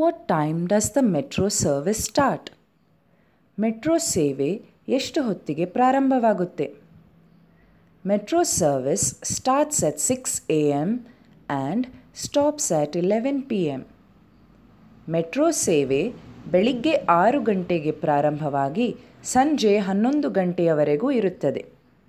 What time does the metro service start metro ಸೇವೆ ಎಷ್ಟು ಹೊತ್ತಿಗೆ ಪ್ರಾರಂಭವಾಗುತ್ತೆ? Metro service starts at six A M and stops at eleven P M metro ಸೇವೆ ಬೆಳಿಗ್ಗೆ ಆರು ಗಂಟೆಗೆ ಪ್ರಾರಂಭವಾಗಿ ಸಂಜೆ ಹನ್ನೊಂದು ಗಂಟೆಯವರೆಗೂ ಇರುತ್ತದೆ.